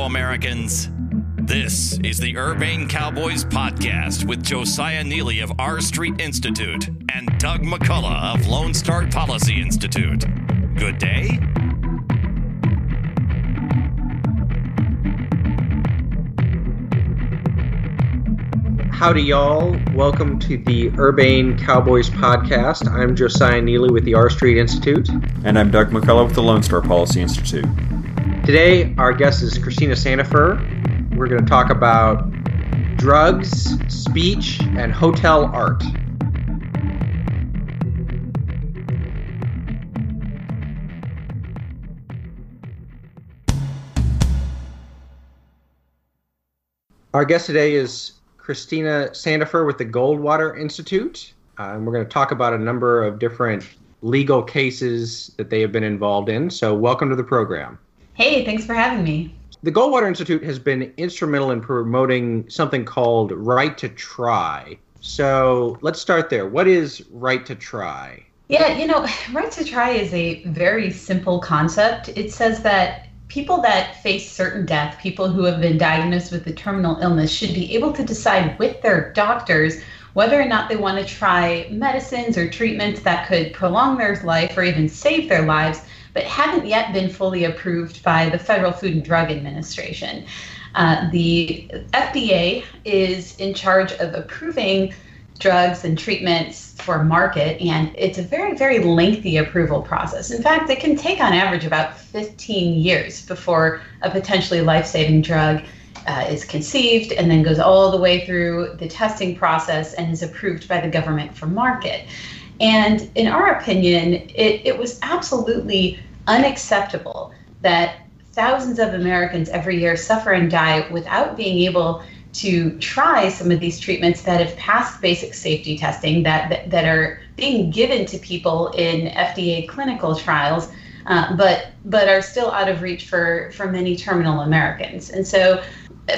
fellow Americans. This is the Urbane Cowboys podcast with Josiah Neeley of R Street Institute and Doug McCullough of Lone Star Policy Institute. Good day. Howdy, y'all. Welcome to the Urbane Cowboys podcast. I'm Josiah Neeley with the R Street Institute. And I'm Doug McCullough with the Lone Star Policy Institute. Today, our guest is Christina Sandefur. We're going to talk about drugs, speech, and hotel art. Our guest today is Christina Sandefur with the Goldwater Institute. Uh, and we're going to talk about a number of different legal cases that they have been involved in. So, welcome to the program. Hey, thanks for having me. The Goldwater Institute has been instrumental in promoting something called Right to Try. So, let's start there. What is Right to Try? Yeah, you know, Right to Try is a very simple concept. It says that people that face certain death, people who have been diagnosed with a terminal illness, should be able to decide with their doctors whether or not they want to try medicines or treatments that could prolong their life or even save their lives, but haven't yet been fully approved by the Federal Food and Drug Administration. Uh, the FDA is in charge of approving drugs and treatments for market, and it's a very, very lengthy approval process. In fact, it can take on average about 15 years before a potentially life saving drug uh, is conceived and then goes all the way through the testing process and is approved by the government for market. And in our opinion, it, it was absolutely unacceptable that thousands of Americans every year suffer and die without being able to try some of these treatments that have passed basic safety testing that, that, that are being given to people in FDA clinical trials, uh, but but are still out of reach for for many terminal Americans. And so,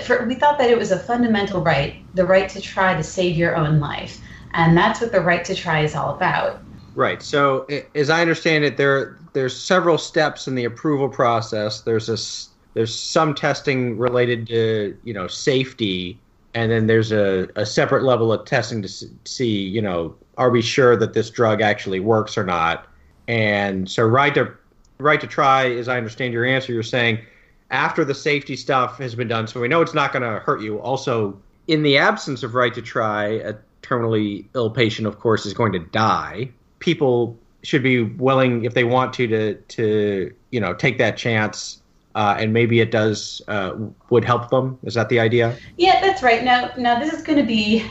for, we thought that it was a fundamental right, the right to try to save your own life, and that's what the right to try is all about. Right. So, as I understand it, there there's several steps in the approval process. There's a there's some testing related to you know safety and then there's a, a separate level of testing to see you know are we sure that this drug actually works or not and so right to right to try as i understand your answer you're saying after the safety stuff has been done so we know it's not going to hurt you also in the absence of right to try terminally ill patient of course is going to die people should be willing if they want to to to you know take that chance uh, and maybe it does uh, would help them. Is that the idea? Yeah, that's right. Now, now this is going to be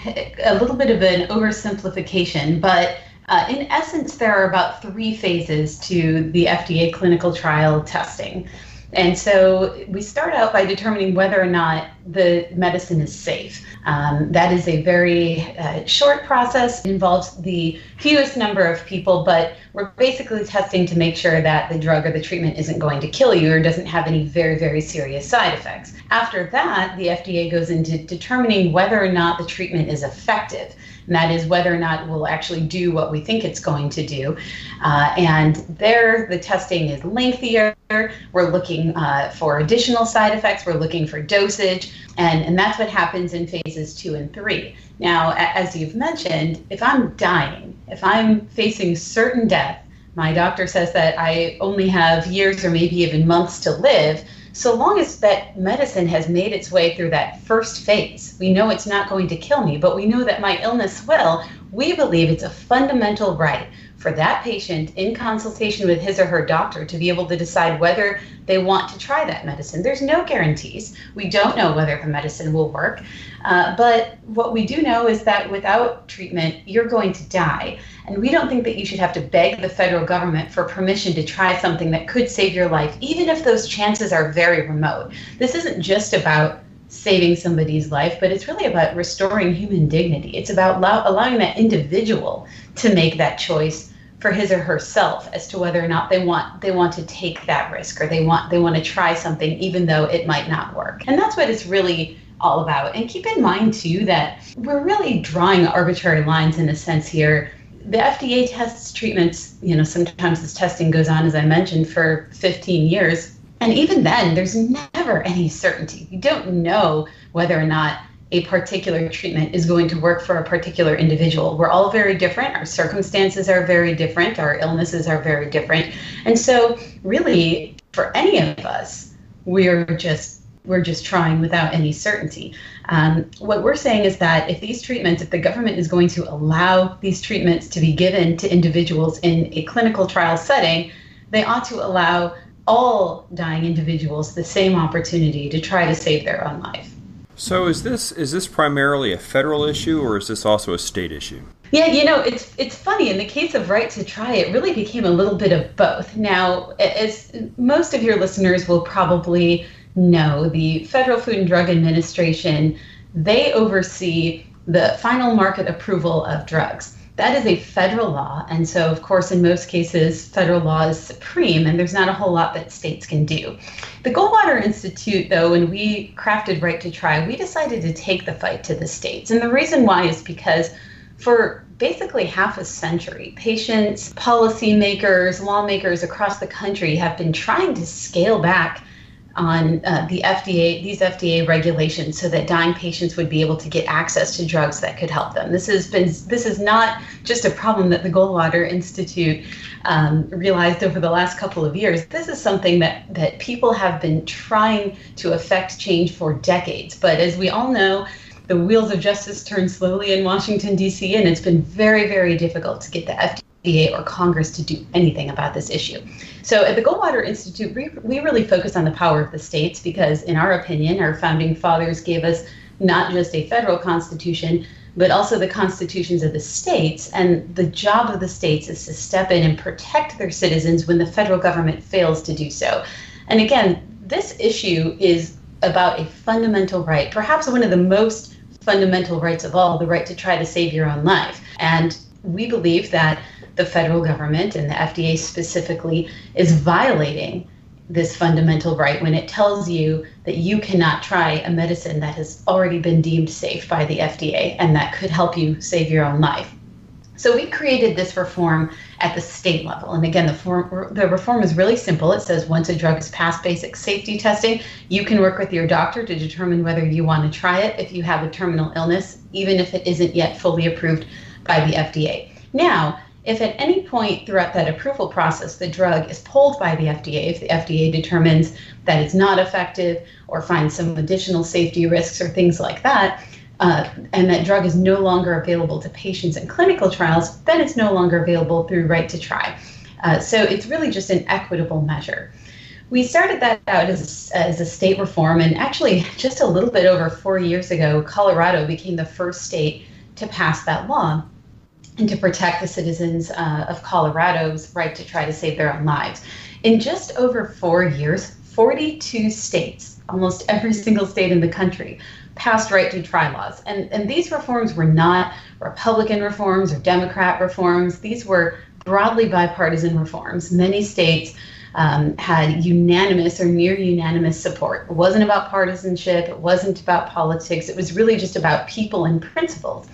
a little bit of an oversimplification, but uh, in essence, there are about three phases to the FDA clinical trial testing. And so we start out by determining whether or not the medicine is safe. Um, that is a very uh, short process, it involves the fewest number of people, but we're basically testing to make sure that the drug or the treatment isn't going to kill you or doesn't have any very, very serious side effects. After that, the FDA goes into determining whether or not the treatment is effective and that is whether or not we'll actually do what we think it's going to do. Uh, and there, the testing is lengthier. We're looking uh, for additional side effects. We're looking for dosage, and, and that's what happens in phases two and three. Now, as you've mentioned, if I'm dying, if I'm facing certain death, my doctor says that I only have years or maybe even months to live so long as that medicine has made its way through that first phase, we know it's not going to kill me, but we know that my illness will. We believe it's a fundamental right for that patient in consultation with his or her doctor to be able to decide whether they want to try that medicine. There's no guarantees. We don't know whether the medicine will work. Uh, but what we do know is that without treatment, you're going to die. And we don't think that you should have to beg the federal government for permission to try something that could save your life, even if those chances are very remote. This isn't just about saving somebody's life, but it's really about restoring human dignity. It's about allow- allowing that individual to make that choice for his or herself as to whether or not they want they want to take that risk or they want they want to try something even though it might not work. And that's what it's really all about. And keep in mind too that we're really drawing arbitrary lines in a sense here. The FDA tests treatments, you know, sometimes this testing goes on, as I mentioned, for 15 years. And even then, there's never any certainty. You don't know whether or not a particular treatment is going to work for a particular individual. We're all very different. Our circumstances are very different. Our illnesses are very different. And so, really, for any of us, we're just we're just trying without any certainty. Um, what we're saying is that if these treatments, if the government is going to allow these treatments to be given to individuals in a clinical trial setting, they ought to allow all dying individuals the same opportunity to try to save their own life. So is this is this primarily a federal issue or is this also a state issue? Yeah, you know, it's it's funny. In the case of Right to Try, it really became a little bit of both. Now, as most of your listeners will probably know, the Federal Food and Drug Administration they oversee the final market approval of drugs. That is a federal law. And so, of course, in most cases, federal law is supreme, and there's not a whole lot that states can do. The Goldwater Institute, though, when we crafted Right to Try, we decided to take the fight to the states. And the reason why is because for basically half a century, patients, policymakers, lawmakers across the country have been trying to scale back on uh, the FDA, these FDA regulations, so that dying patients would be able to get access to drugs that could help them. This has been this is not just a problem that the Goldwater Institute um, realized over the last couple of years. This is something that that people have been trying to affect change for decades. But as we all know, the wheels of justice turn slowly in Washington D.C., and it's been very, very difficult to get the FDA or Congress to do anything about this issue. So at the Goldwater Institute, we, we really focus on the power of the states because, in our opinion, our founding fathers gave us not just a federal constitution, but also the constitutions of the states. And the job of the states is to step in and protect their citizens when the federal government fails to do so. And again, this issue is about a fundamental right, perhaps one of the most fundamental rights of all the right to try to save your own life. And we believe that the federal government and the FDA specifically is violating this fundamental right when it tells you that you cannot try a medicine that has already been deemed safe by the FDA and that could help you save your own life. So we created this reform at the state level. And again, the, form, the reform is really simple. It says once a drug has passed basic safety testing, you can work with your doctor to determine whether you want to try it if you have a terminal illness, even if it isn't yet fully approved by the FDA. Now, if at any point throughout that approval process the drug is pulled by the FDA, if the FDA determines that it's not effective or finds some additional safety risks or things like that, uh, and that drug is no longer available to patients in clinical trials, then it's no longer available through Right to Try. Uh, so it's really just an equitable measure. We started that out as, as a state reform, and actually, just a little bit over four years ago, Colorado became the first state to pass that law and to protect the citizens uh, of Colorado's right to try to save their own lives. In just over four years, 42 states, almost every single state in the country, passed right to try laws. And, and these reforms were not Republican reforms or Democrat reforms, these were broadly bipartisan reforms. Many states um, had unanimous or near unanimous support. It wasn't about partisanship, it wasn't about politics, it was really just about people and principles.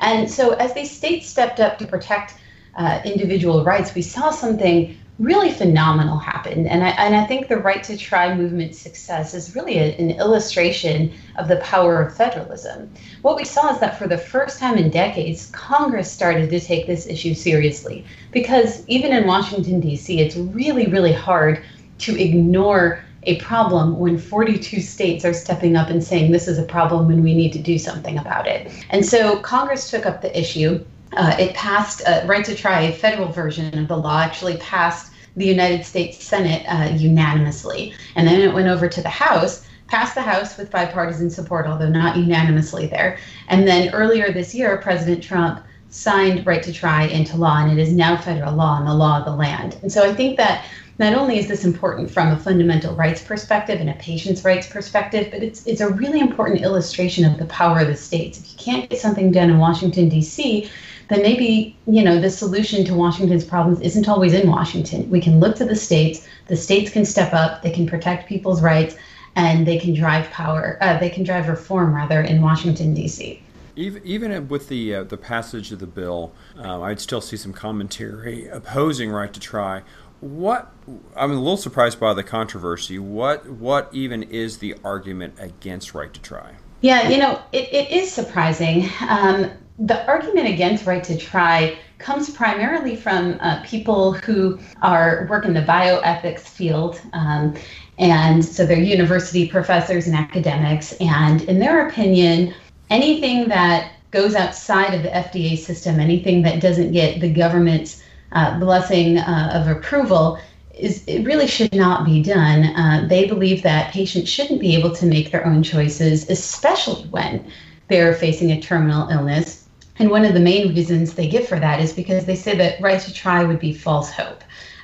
And so, as these states stepped up to protect uh, individual rights, we saw something really phenomenal happen. And I, and I think the right to try movement success is really a, an illustration of the power of federalism. What we saw is that for the first time in decades, Congress started to take this issue seriously. Because even in Washington, D.C., it's really, really hard to ignore a problem when 42 states are stepping up and saying this is a problem and we need to do something about it. And so Congress took up the issue. Uh, it passed uh, right to try a federal version of the law, actually passed the United States Senate uh, unanimously. And then it went over to the House, passed the House with bipartisan support, although not unanimously there. And then earlier this year, President Trump signed right to try into law, and it is now federal law and the law of the land. And so I think that not only is this important from a fundamental rights perspective and a patient's rights perspective, but it's it's a really important illustration of the power of the states. If you can't get something done in Washington D.C., then maybe you know the solution to Washington's problems isn't always in Washington. We can look to the states. The states can step up. They can protect people's rights, and they can drive power. Uh, they can drive reform rather in Washington D.C. Even, even with the uh, the passage of the bill, um, I'd still see some commentary opposing right to try. What I'm a little surprised by the controversy. What what even is the argument against right to try? Yeah, you know, it, it is surprising. Um, the argument against right to try comes primarily from uh, people who are work in the bioethics field. Um, and so they're university professors and academics. And in their opinion, anything that goes outside of the FDA system, anything that doesn't get the government's uh, blessing uh, of approval, is it really should not be done. Uh, they believe that patients shouldn't be able to make their own choices, especially when they're facing a terminal illness and one of the main reasons they give for that is because they say that right to try would be false hope.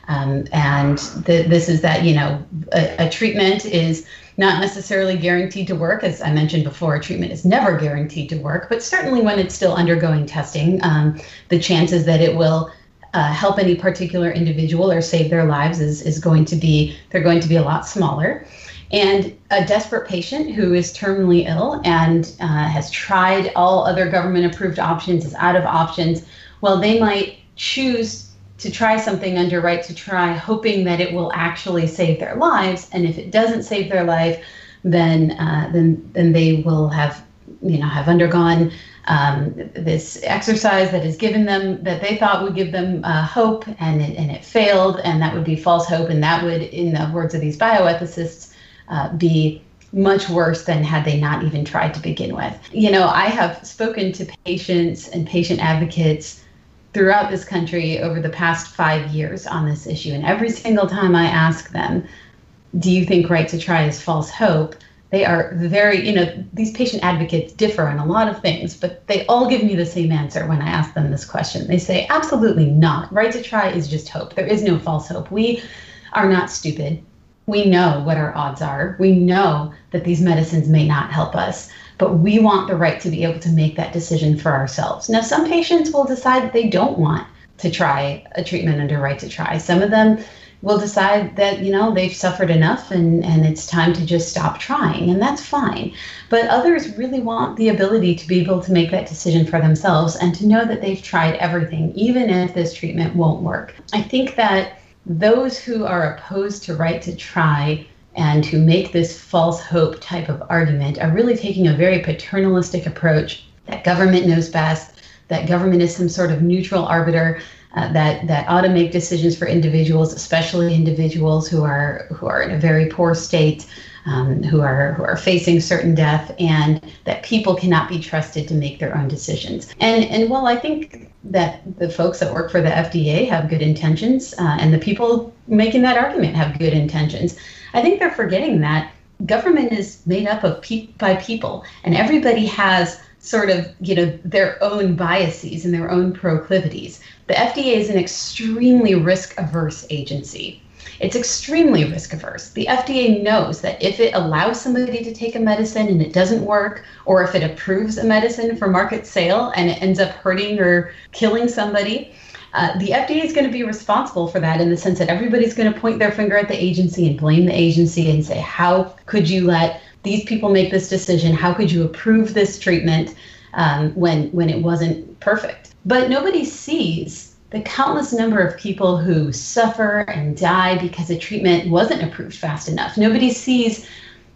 Um, and the, this is that, you know, a, a, treatment is not necessarily guaranteed to work. As I mentioned before, a treatment is never guaranteed to work, but certainly when it's still undergoing testing, um, the chances that it will uh, help any particular individual or save their lives is, is going to be, they're going to be a lot smaller. And a desperate patient who is terminally ill and uh, has tried all other government approved options, is out of options, well, they might choose to try something under right to try, hoping that it will actually save their lives. And if it doesn't save their life, then uh, then then they will have you know have undergone um, this exercise that is given them that they thought would give them uh, hope, and it, and it failed, and that would be false hope, and that would, in the words of these bioethicists, uh, be much worse than had they not even tried to begin with. You know, I have spoken to patients and patient advocates throughout this country over the past five years on this issue. And every single time I ask them, do you think right to try is false hope? They are very, you know, these patient advocates differ on a lot of things, but they all give me the same answer when I ask them this question. They say, absolutely not. Right to try is just hope. There is no false hope. We are not stupid we know what our odds are. We know that these medicines may not help us, but we want the right to be able to make that decision for ourselves. Now, some patients will decide that they don't want to try a treatment under right to try. Some of them will decide that you know they've suffered enough and and it's time to just stop trying and that's fine but others really want the ability to be able to make that decision for themselves and to know that they've tried everything even if this treatment won't work i think that those who are opposed to right to try and who make this false hope type of argument are really taking a very paternalistic approach that government knows best, that government is some sort of neutral arbiter. Uh, that that ought to make decisions for individuals, especially individuals who are who are in a very poor state, um, who are who are facing certain death, and that people cannot be trusted to make their own decisions. And and while I think that the folks that work for the FDA have good intentions, uh, and the people making that argument have good intentions. I think they're forgetting that government is made up of pe- by people, and everybody has sort of you know their own biases and their own proclivities. The FDA is an extremely risk averse agency. It's extremely risk averse. The FDA knows that if it allows somebody to take a medicine and it doesn't work, or if it approves a medicine for market sale and it ends up hurting or killing somebody, uh, the FDA is going to be responsible for that in the sense that everybody's going to point their finger at the agency and blame the agency and say, How could you let these people make this decision? How could you approve this treatment um, when, when it wasn't perfect? But nobody sees the countless number of people who suffer and die because a treatment wasn't approved fast enough. Nobody sees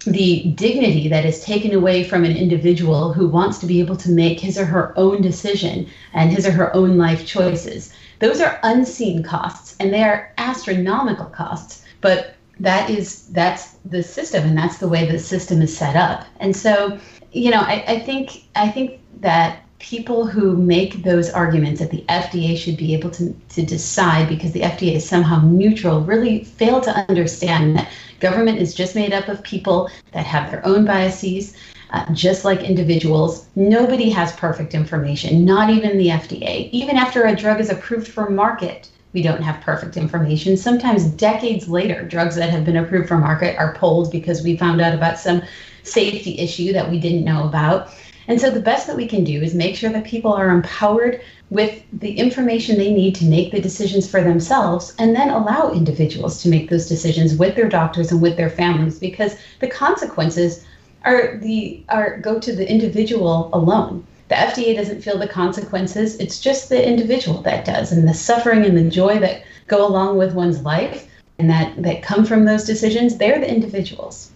the dignity that is taken away from an individual who wants to be able to make his or her own decision and his or her own life choices. Those are unseen costs and they are astronomical costs, but that is that's the system and that's the way the system is set up. And so, you know, I, I think I think that people who make those arguments that the FDA should be able to, to decide because the FDA is somehow neutral really fail to understand that government is just made up of people that have their own biases, uh, just like individuals. Nobody has perfect information, not even the FDA. Even after a drug is approved for market, we don't have perfect information. Sometimes decades later, drugs that have been approved for market are pulled because we found out about some safety issue that we didn't know about. And so the best that we can do is make sure that people are empowered with the information they need to make the decisions for themselves and then allow individuals to make those decisions with their doctors and with their families because the consequences are the are go to the individual alone. The FDA doesn't feel the consequences. It's just the individual that does and the suffering and the joy that go along with one's life and that, that come from those decisions, they're the individuals.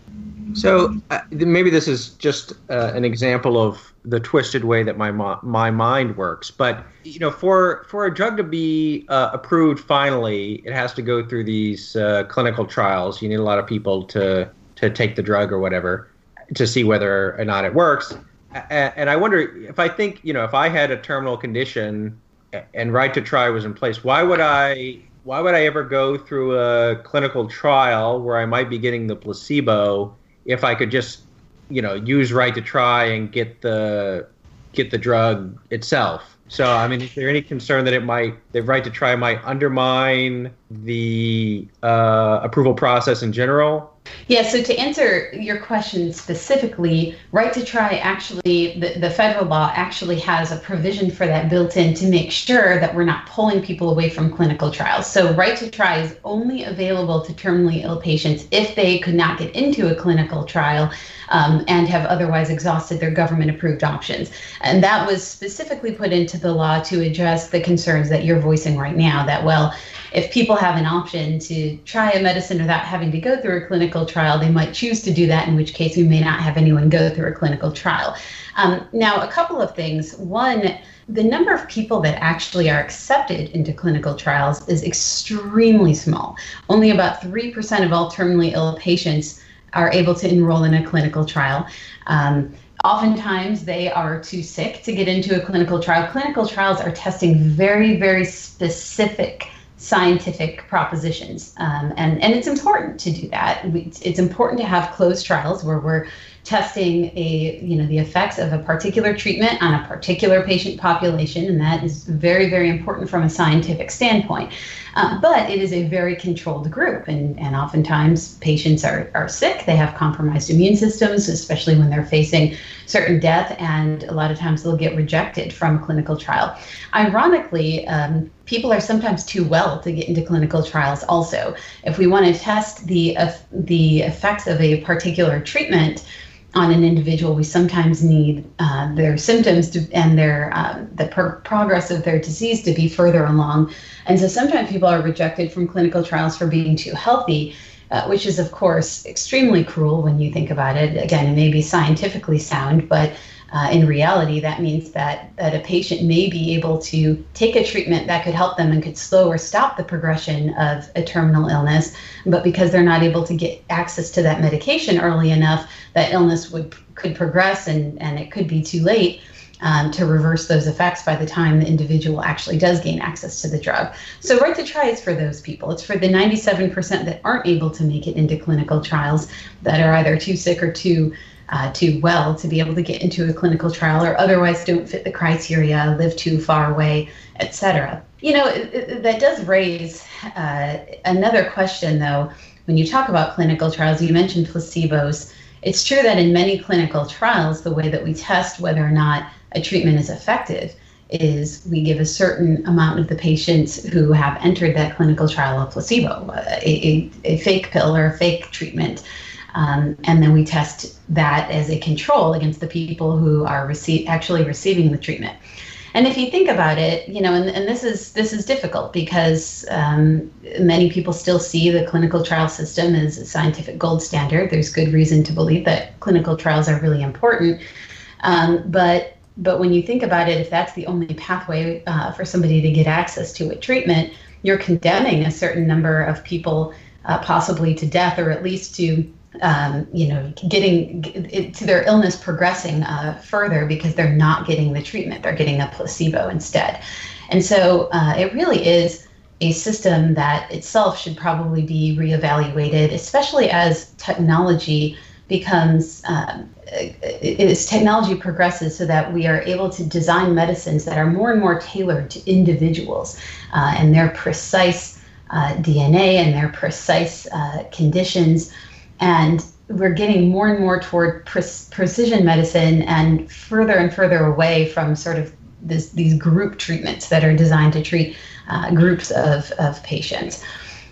So uh, maybe this is just uh, an example of the twisted way that my my mind works. But you know, for for a drug to be uh, approved finally, it has to go through these uh, clinical trials. You need a lot of people to to take the drug or whatever to see whether or not it works. And I wonder if I think you know if I had a terminal condition and right to try was in place, why would I why would I ever go through a clinical trial where I might be getting the placebo if I could just, you know, use right to try and get the get the drug itself. So, I mean, is there any concern that it might, the right to try might undermine the uh, approval process in general? Yeah, so to answer your question specifically, right to try actually, the, the federal law actually has a provision for that built in to make sure that we're not pulling people away from clinical trials. So, right to try is only available to terminally ill patients if they could not get into a clinical trial um, and have otherwise exhausted their government approved options. And that was specifically put into the law to address the concerns that you're voicing right now that, well, if people have an option to try a medicine without having to go through a clinical trial, they might choose to do that, in which case we may not have anyone go through a clinical trial. Um, now, a couple of things. One, the number of people that actually are accepted into clinical trials is extremely small. Only about 3% of all terminally ill patients are able to enroll in a clinical trial. Um, oftentimes they are too sick to get into a clinical trial. Clinical trials are testing very, very specific scientific propositions. Um, and, and it's important to do that. It's important to have closed trials where we're testing a you know the effects of a particular treatment on a particular patient population and that is very very important from a scientific standpoint. Uh, but it is a very controlled group and, and oftentimes patients are, are sick. They have compromised immune systems especially when they're facing certain death and a lot of times they'll get rejected from a clinical trial. Ironically um, people are sometimes too well to get into clinical trials also. If we want to test the uh, the effects of a particular treatment on an individual, we sometimes need uh, their symptoms to, and their um, the progress of their disease to be further along. And so sometimes people are rejected from clinical trials for being too healthy, uh, which is of course extremely cruel when you think about it. Again, it may be scientifically sound, but uh, in reality, that means that, that a patient may be able to take a treatment that could help them and could slow or stop the progression of a terminal illness. But because they're not able to get access to that medication early enough, that illness would could progress and, and it could be too late. Um, to reverse those effects by the time the individual actually does gain access to the drug. So, right to try is for those people. It's for the 97% that aren't able to make it into clinical trials that are either too sick or too uh, too well to be able to get into a clinical trial or otherwise don't fit the criteria, live too far away, etc. You know, that does raise uh, another question, though. When you talk about clinical trials, you mentioned placebos. It's true that in many clinical trials, the way that we test whether or not a treatment is effective is we give a certain amount of the patients who have entered that clinical trial a placebo, a, a, a fake pill or a fake treatment. Um, and then we test that as a control against the people who are receive, actually receiving the treatment. And if you think about it, you know, and, and this is this is difficult because um, many people still see the clinical trial system as a scientific gold standard. There's good reason to believe that clinical trials are really important, um, but but when you think about it, if that's the only pathway uh, for somebody to get access to a treatment, you're condemning a certain number of people, uh, possibly to death, or at least to um, you know, getting to their illness progressing uh, further because they're not getting the treatment; they're getting a placebo instead. And so uh, it really is a system that itself should probably be reevaluated, especially as technology becomes um, as technology progresses so that we are able to design medicines that are more and more tailored to individuals uh, and their precise uh, DNA and their precise uh, conditions and we're getting more and more toward pre- precision medicine and further and further away from sort of this, these group treatments that are designed to treat uh, groups of, of patients.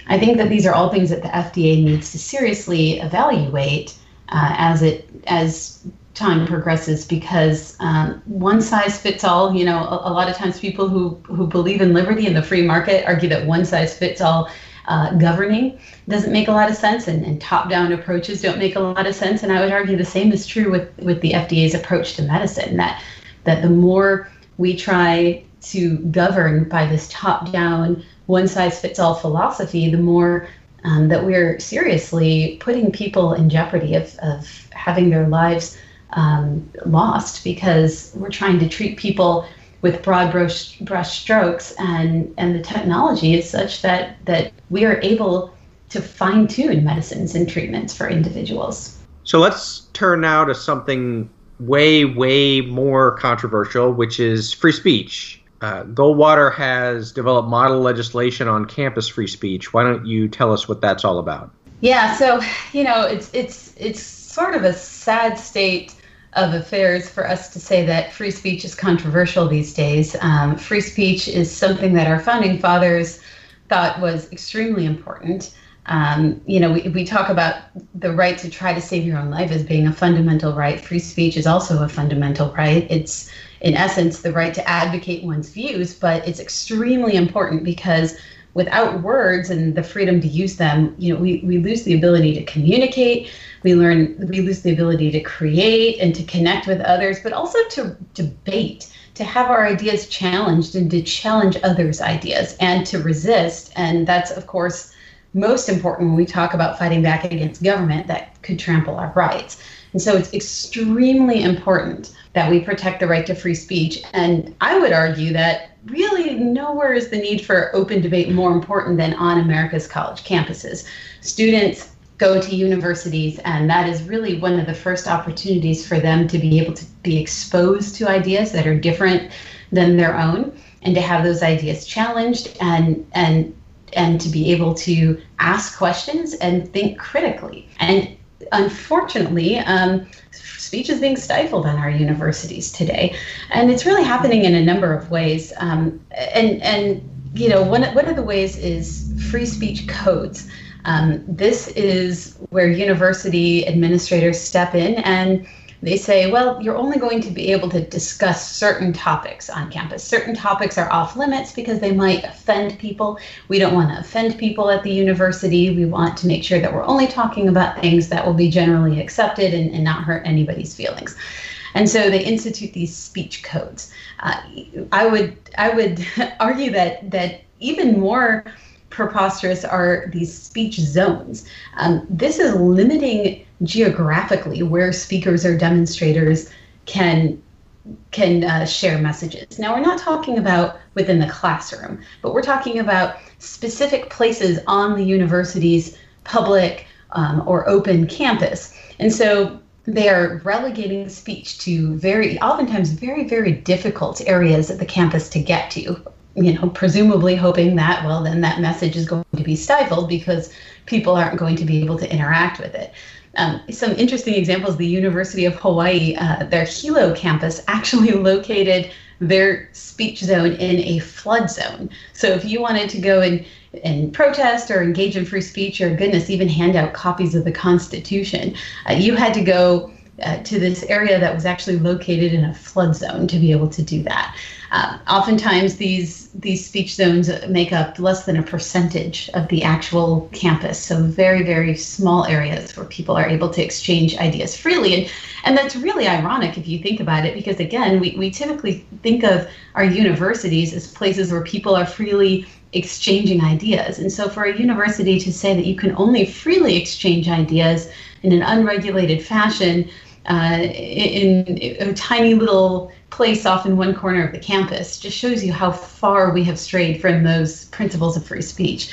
I think that these are all things that the FDA needs to seriously evaluate uh, as it as time progresses because um, one size fits all. You know, a, a, lot of times people who who believe in liberty and the free market argue that one size fits all uh, governing doesn't make a lot of sense, and, and top down approaches don't make a lot of sense. And I would argue the same is true with with the FDA's approach to medicine. That that the more we try to govern by this top down one size fits all philosophy, the more um, that we're seriously putting people in jeopardy of, of having their lives um, lost because we're trying to treat people with broad brush, brush strokes and, and the technology is such that, that we are able to fine tune medicines and treatments for individuals. So let's turn now to something way, way more controversial, which is free speech. Uh, Goldwater has developed model legislation on campus free speech. Why don't you tell us what that's all about? Yeah, so you know, it's it's it's sort of a sad state of affairs for us to say that free speech is controversial these days. Um, free speech is something that our founding fathers thought was extremely important. Um, you know, we, we talk about the right to try to save your own life as being a fundamental right. Free speech is also a fundamental right. It's, in essence, the right to advocate one's views, but it's extremely important because without words and the freedom to use them, you know, we, we lose the ability to communicate. We learn, we lose the ability to create and to connect with others, but also to debate, to have our ideas challenged and to challenge others' ideas and to resist. And that's, of course, most important when we talk about fighting back against government that could trample our rights. And so it's extremely important that we protect the right to free speech. And I would argue that really nowhere is the need for open debate more important than on America's college campuses. Students go to universities, and that is really one of the first opportunities for them to be able to be exposed to ideas that are different than their own and to have those ideas challenged and and and to be able to ask questions and think critically. And unfortunately, um, speech is being stifled in our universities today, and it's really happening in a number of ways. Um, and and you know, one one of the ways is free speech codes. Um, this is where university administrators step in and they say, well, you're only going to be able to discuss certain topics on campus. Certain topics are off limits because they might offend people. We don't want to offend people at the university. We want to make sure that we're only talking about things that will be generally accepted and, and not hurt anybody's feelings. And so they institute these speech codes. Uh, I would I would argue that that even more preposterous are these speech zones. Um, this is limiting geographically where speakers or demonstrators can can uh, share messages. Now we're not talking about within the classroom, but we're talking about specific places on the university's public um, or open campus. And so they are relegating speech to very oftentimes very very difficult areas of the campus to get to you know presumably hoping that well then that message is going to be stifled because people aren't going to be able to interact with it um, some interesting examples the University of Hawaii, uh, their Hilo campus actually located their speech zone in a flood zone. So if you wanted to go and, and protest or engage in free speech or goodness, even hand out copies of the Constitution, uh, you had to go uh, to this area that was actually located in a flood zone to be able to do that. Uh, oftentimes, these these speech zones make up less than a percentage of the actual campus, so very very small areas where people are able to exchange ideas freely, and and that's really ironic if you think about it, because again, we we typically think of our universities as places where people are freely exchanging ideas, and so for a university to say that you can only freely exchange ideas in an unregulated fashion uh, in, in a tiny little place off in one corner of the campus just shows you how far we have strayed from those principles of free speech.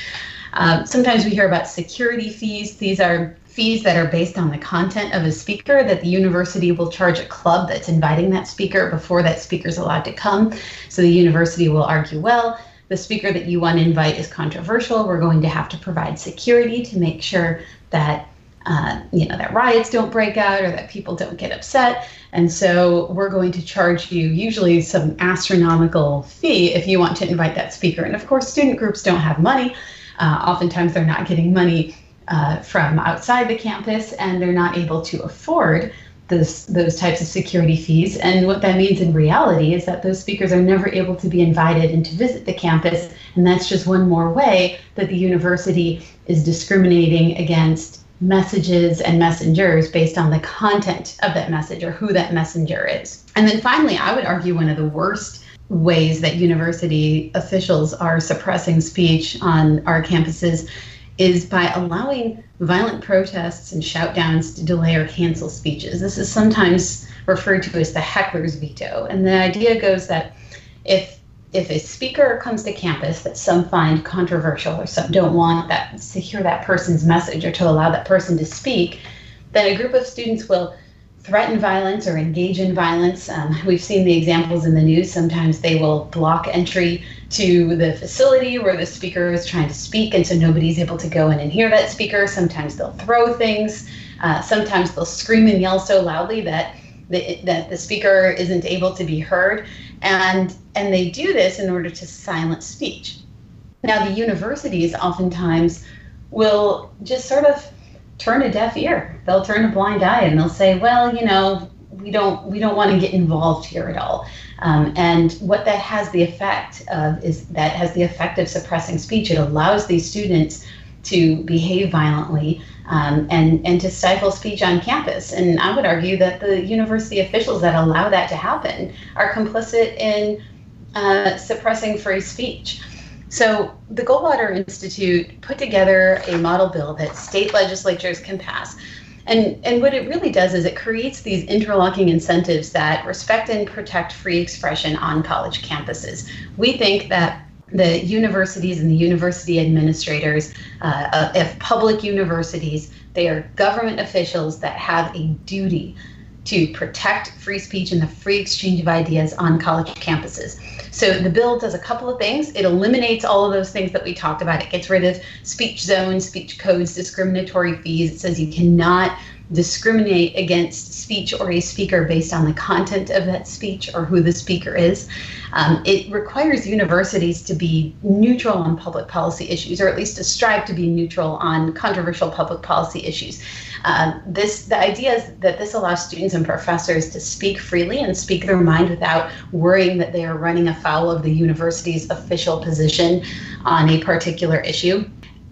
Uh, sometimes we hear about security fees. These are fees that are based on the content of a speaker that the university will charge a club that's inviting that speaker before that speaker is allowed to come. So the university will argue, well, the speaker that you want to invite is controversial. We're going to have to provide security to make sure that uh, you know that riots don't break out or that people don't get upset and so we're going to charge you usually some astronomical fee if you want to invite that speaker and of course student groups don't have money uh, oftentimes they're not getting money uh, from outside the campus and they're not able to afford those those types of security fees. And what that means in reality is that those speakers are never able to be invited and to visit the campus. And that's just one more way that the university is discriminating against messages and messengers based on the content of that message or who that messenger is. And then finally, I would argue one of the worst ways that university officials are suppressing speech on our campuses is by allowing violent protests and shoutdowns to delay or cancel speeches. This is sometimes referred to as the heckler's veto. And the idea goes that if if a speaker comes to campus that some find controversial or some don't want that to hear that person's message or to allow that person to speak, then a group of students will threaten violence or engage in violence. Um, we've seen the examples in the news. Sometimes they will block entry to the facility where the speaker is trying to speak, and so nobody's able to go in and hear that speaker. Sometimes they'll throw things. Uh, sometimes they'll scream and yell so loudly that the, that the speaker isn't able to be heard, and and they do this in order to silence speech. Now, the universities oftentimes will just sort of turn a deaf ear. They'll turn a blind eye and they'll say, well, you know, we don't we don't want to get involved here at all. Um, and what that has the effect of is that has the effect of suppressing speech. It allows these students to behave violently um, and and to stifle speech on campus. And I would argue that the university officials that allow that to happen are complicit in uh, suppressing free speech. So the Goldwater Institute put together a model bill that state legislatures can pass. And, and what it really does is it creates these interlocking incentives that respect and protect free expression on college campuses. We think that the universities and the university administrators uh, uh of public universities, they are government officials that have a duty to protect free speech and the free exchange of ideas on college campuses. So the bill does a couple of things. It eliminates all of those things that we talked about. It gets rid of speech zones, speech codes, discriminatory fees. It says you cannot discriminate against speech or a speaker based on the content of that speech or who the speaker is. Um, it requires universities to be neutral on public policy issues, or at least to strive to be neutral on controversial public policy issues. Uh, this the idea is that this allows students and professors to speak freely and speak their mind without worrying that they are running afoul of the university's official position on a particular issue.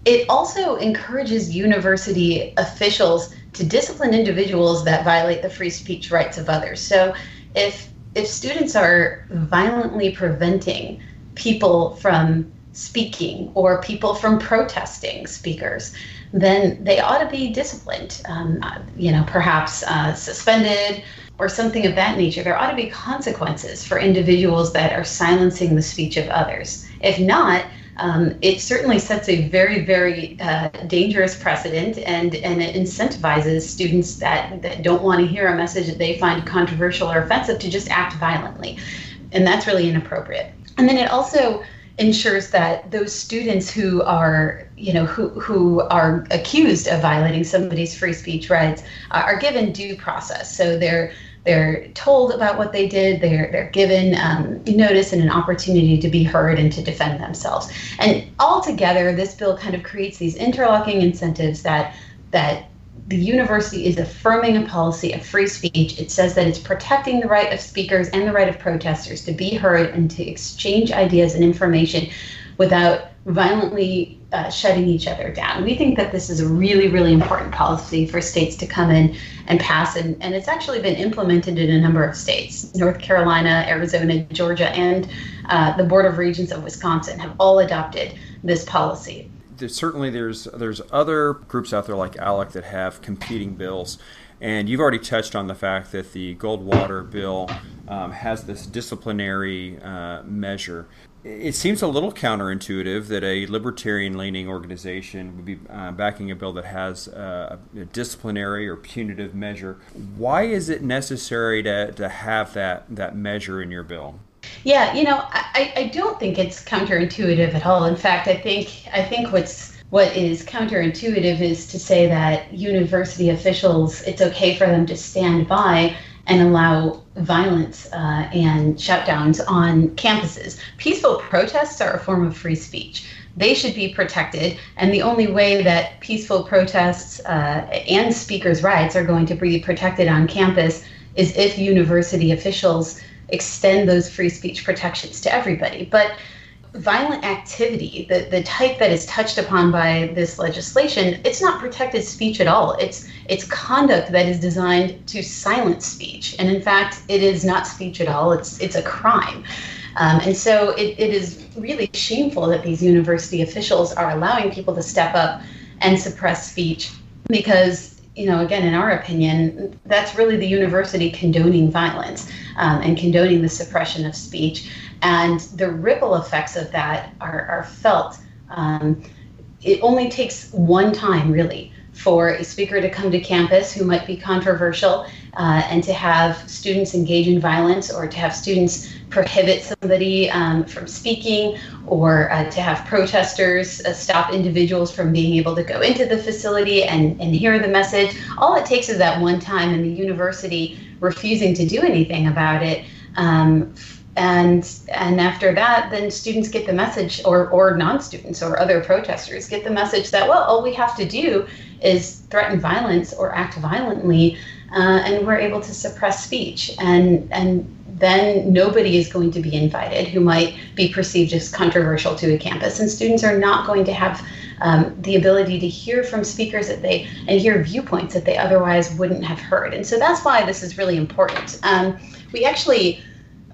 It also encourages university officials to discipline individuals that violate the free speech rights of others. So if if students are violently preventing people from speaking or people from protesting speakers, then they ought to be disciplined. Um, you know, perhaps uh, suspended or something of that nature. There ought to be consequences for individuals that are silencing the speech of others. If not, um, it certainly sets a very, very uh, dangerous precedent and, and it incentivizes students that, that don't want to hear a message that they find controversial or offensive to just act violently. And that's really inappropriate. And then it also ensures that those students who are you know who who are accused of violating somebody's free speech rights are given due process so they're they're told about what they did. They're they're given um, notice and an opportunity to be heard and to defend themselves. And altogether, this bill kind of creates these interlocking incentives that that the university is affirming a policy of free speech. It says that it's protecting the right of speakers and the right of protesters to be heard and to exchange ideas and information without violently uh, shutting each other down. We think that this is a really, really important policy for states to come in and pass, and, and it's actually been implemented in a number of states. North Carolina, Arizona, Georgia, and uh, the Board of Regents of Wisconsin have all adopted this policy. There's, Certainly, there's there's other groups out there like ALEC that have competing bills. And you've already touched on the fact that the Goldwater bill um, has this disciplinary uh, measure it seems a little counterintuitive that a libertarian leaning organization would be uh, backing a bill that has uh, a disciplinary or punitive measure. Why is it necessary to, to have that, that measure in your bill? Yeah, you know, I, I don't think it's counterintuitive at all. In fact, I think I think what's what is counterintuitive is to say that university officials it's okay for them to stand by and allow violence uh, and shutdowns on campuses. Peaceful protests are a form of free speech. they should be protected. And the only way that peaceful protests uh, and speakers' rights are going to be protected on campus is if university officials extend those free speech protections to everybody. But violent activity, the, the type that is touched upon by this legislation, it's not protected speech at all. It's it's conduct that is designed to silence speech. And in fact, it is not speech at all. It's it's a crime. Um, and so it, it is really shameful that these university officials are allowing people to step up and suppress speech because you know, again, in our opinion, that's really the university condoning violence um, and condoning the suppression of speech. And the ripple effects of that are, are felt. Um, it only takes one time, really, for a speaker to come to campus who might be controversial uh, and to have students engage in violence or to have students prohibit somebody um, from speaking or uh, to have protesters uh, stop individuals from being able to go into the facility and, and hear the message. All it takes is that one time and the university refusing to do anything about it. Um, and and after that then students get the message or or non-students or other protesters get the message that well all we have to do is threaten violence or act violently uh, and we're able to suppress speech. And and then nobody is going to be invited who might be perceived as controversial to a campus. And students are not going to have um, the ability to hear from speakers that they and hear viewpoints that they otherwise wouldn't have heard. And so that's why this is really important. Um, we actually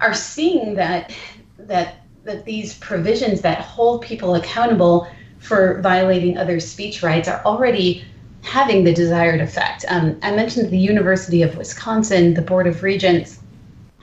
are seeing that that that these provisions that hold people accountable for violating other speech rights are already having the desired effect. Um, I mentioned the University of Wisconsin, the Board of Regents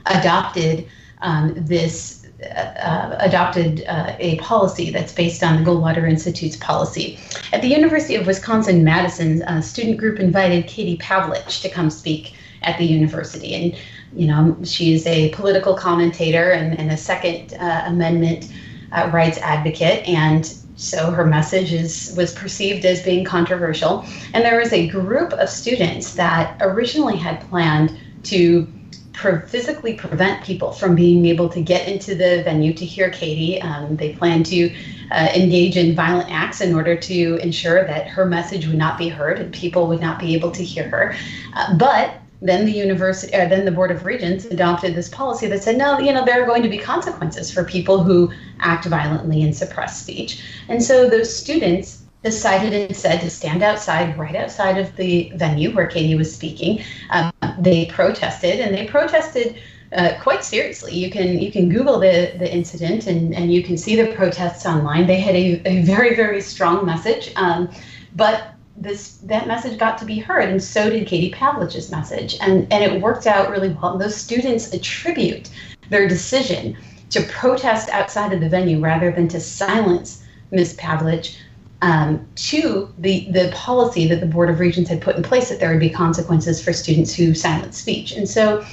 adopted um, this uh, uh, adopted uh, a policy that's based on the Goldwater Institute's policy. At the University of Wisconsin Madison, a student group invited Katie Pavlich to come speak at the university, and you know she is a political commentator and, and a Second uh, Amendment uh, rights advocate, and so her message is was perceived as being controversial. And there was a group of students that originally had planned to pre- physically prevent people from being able to get into the venue to hear Katie. Um, they planned to uh, engage in violent acts in order to ensure that her message would not be heard and people would not be able to hear her. Uh, but then the university, uh, then the board of regents adopted this policy that said, no, you know, there are going to be consequences for people who act violently and suppress speech. And so those students decided and said to stand outside, right outside of the venue where Katie was speaking. Um, they protested, and they protested uh, quite seriously. You can you can Google the the incident, and and you can see the protests online. They had a, a very very strong message, um, but this that message got to be heard, and so did Katie Pavlich's message, and and it worked out really well. And those students attribute their decision to protest outside of the venue rather than to silence Ms. Pavlich um, to the the policy that the Board of Regents had put in place that there would be consequences for students who silence speech, and so.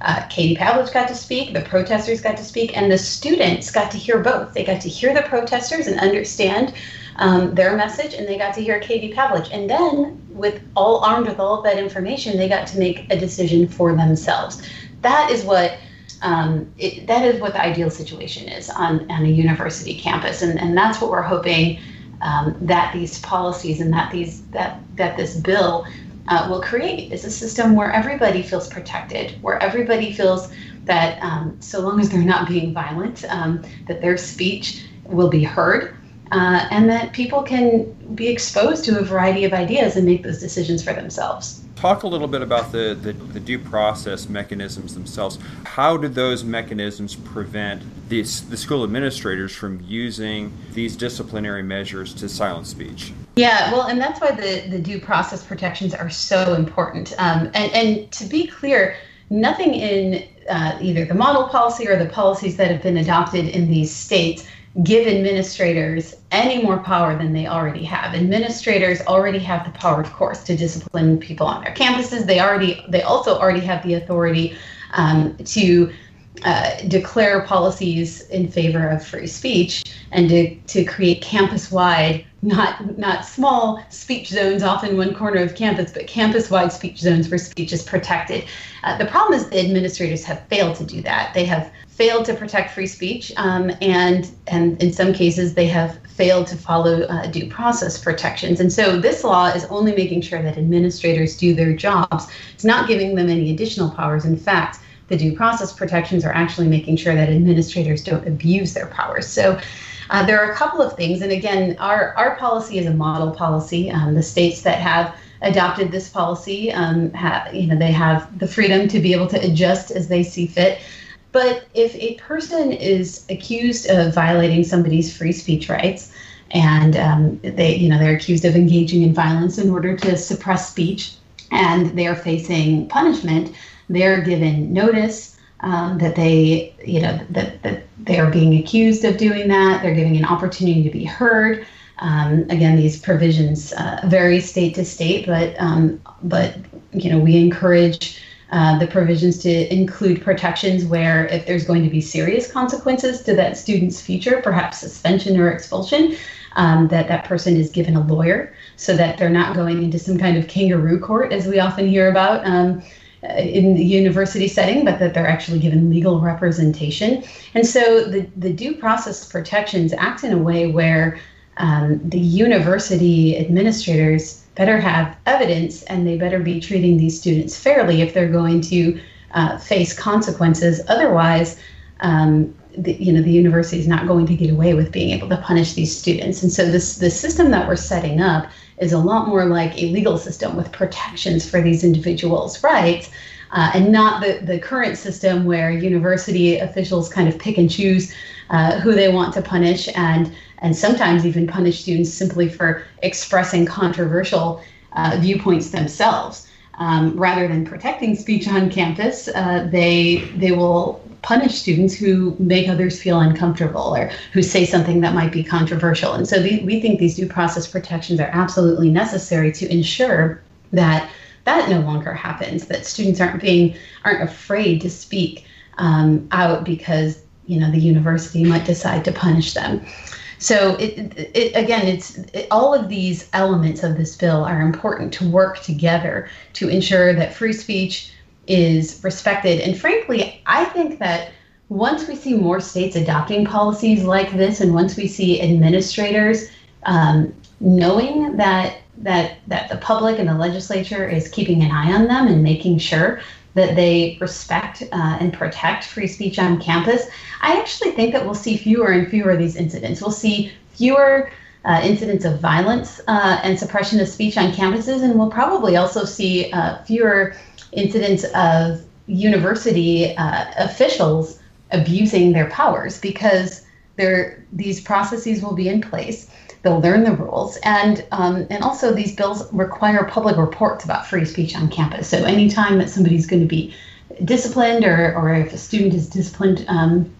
Uh, Katie Pavlich got to speak, the protesters got to speak, and the students got to hear both. They got to hear the protesters and understand um, their message, and they got to hear Katie Pavlich. And then, with all armed with all of that information, they got to make a decision for themselves. That is what um, it, that is what the ideal situation is on, on a university campus, and, and that's what we're hoping um, that these policies and that these that that this bill uh, will create is a system where everybody feels protected, where everybody feels that um, so long as they're not being violent, um, that their speech will be heard, uh, and that people can be exposed to a variety of ideas and make those decisions for themselves. Talk a little bit about the, the, the due process mechanisms themselves. How do those mechanisms prevent the, the school administrators from using these disciplinary measures to silence speech? Yeah, well, and that's why the, the due process protections are so important. Um, and, and to be clear, nothing in uh, either the model policy or the policies that have been adopted in these states give administrators any more power than they already have. Administrators already have the power, of course, to discipline people on their campuses. They already, they also already have the authority um, to uh, declare policies in favor of free speech and to, to create campus-wide, not not small speech zones off in one corner of campus, but campus-wide speech zones where speech is protected. Uh, the problem is the administrators have failed to do that. They have failed to protect free speech, um, and and in some cases they have failed to follow uh, due process protections. And so this law is only making sure that administrators do their jobs. It's not giving them any additional powers. In fact, the due process protections are actually making sure that administrators don't abuse their powers. So uh, there are a couple of things, and again, our our policy is a model policy. Um, the states that have adopted this policy um, have you know they have the freedom to be able to adjust as they see fit. But if a person is accused of violating somebody's free speech rights, and um, they, you know, they're accused of engaging in violence in order to suppress speech, and they are facing punishment, they're given notice um, that they, you know, that, that they are being accused of doing that. They're giving an opportunity to be heard. Um, again, these provisions uh, vary state to state, but um, but you know we encourage uh, the provisions to include protections where if there's going to be serious consequences to that student's future, perhaps suspension or expulsion, um, that that person is given a lawyer so that they're not going into some kind of kangaroo court, as we often hear about. Um, in the university setting, but that they're actually given legal representation. And so the, the due process protections act in a way where um, the university administrators better have evidence and they better be treating these students fairly if they're going to uh, face consequences. Otherwise, um, the, you know, the university is not going to get away with being able to punish these students. And so this the system that we're setting up is a lot more like a legal system with protections for these individuals' rights. Uh, and not the, the current system where university officials kind of pick and choose uh, who they want to punish and and sometimes even punish students simply for expressing controversial uh, viewpoints themselves. Um, rather than protecting speech on campus, uh, they they will punish students who make others feel uncomfortable or who say something that might be controversial. And so the, we think these due process protections are absolutely necessary to ensure that that no longer happens. That students aren't being aren't afraid to speak um, out because you know the university might decide to punish them. So it, it, again, it's it, all of these elements of this bill are important to work together to ensure that free speech is respected. And frankly, I think that once we see more states adopting policies like this, and once we see administrators um, knowing that that that the public and the legislature is keeping an eye on them and making sure that they respect uh, and protect free speech on campus, I actually think that we'll see fewer and fewer of these incidents. We'll see fewer uh, incidents of violence uh, and suppression of speech on campuses, and we'll probably also see uh, fewer incidents of university uh, officials abusing their powers because there these processes will be in place They'll learn the rules, and um, and also these bills require public reports about free speech on campus. So anytime that somebody's going to be disciplined, or or if a student is disciplined, um,